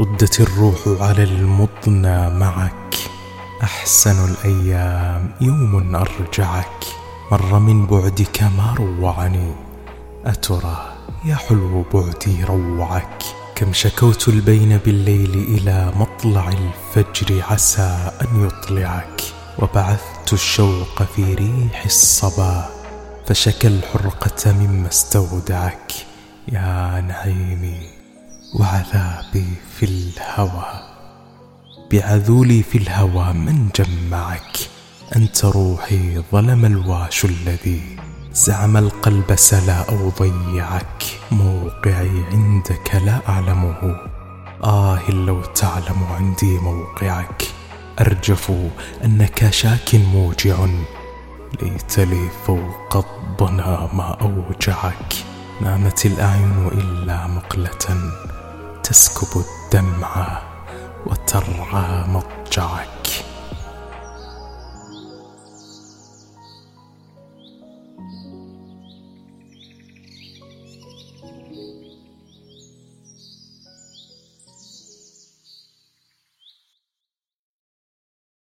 ردت الروح على المضنى معك. أحسن الأيام يوم أرجعك. مر من بعدك ما روعني. أترى يا حلو بعدي روعك. كم شكوت البين بالليل إلى مطلع الفجر عسى أن يطلعك. وبعثت الشوق في ريح الصبا فشكى الحرقة مما استودعك. يا نعيمي وعذابي في الهوى. بعذولي في الهوى من جمعك. أنت روحي ظلم الواش الذي زعم القلب سلا أو ضيعك. موقعي عندك لا أعلمه. آه لو تعلم عندي موقعك. أرجف أنك شاك موجع. ليت لي فوق الضنا ما أوجعك. نامت الأعين إلا تسكب الدمع وترعى مضجعك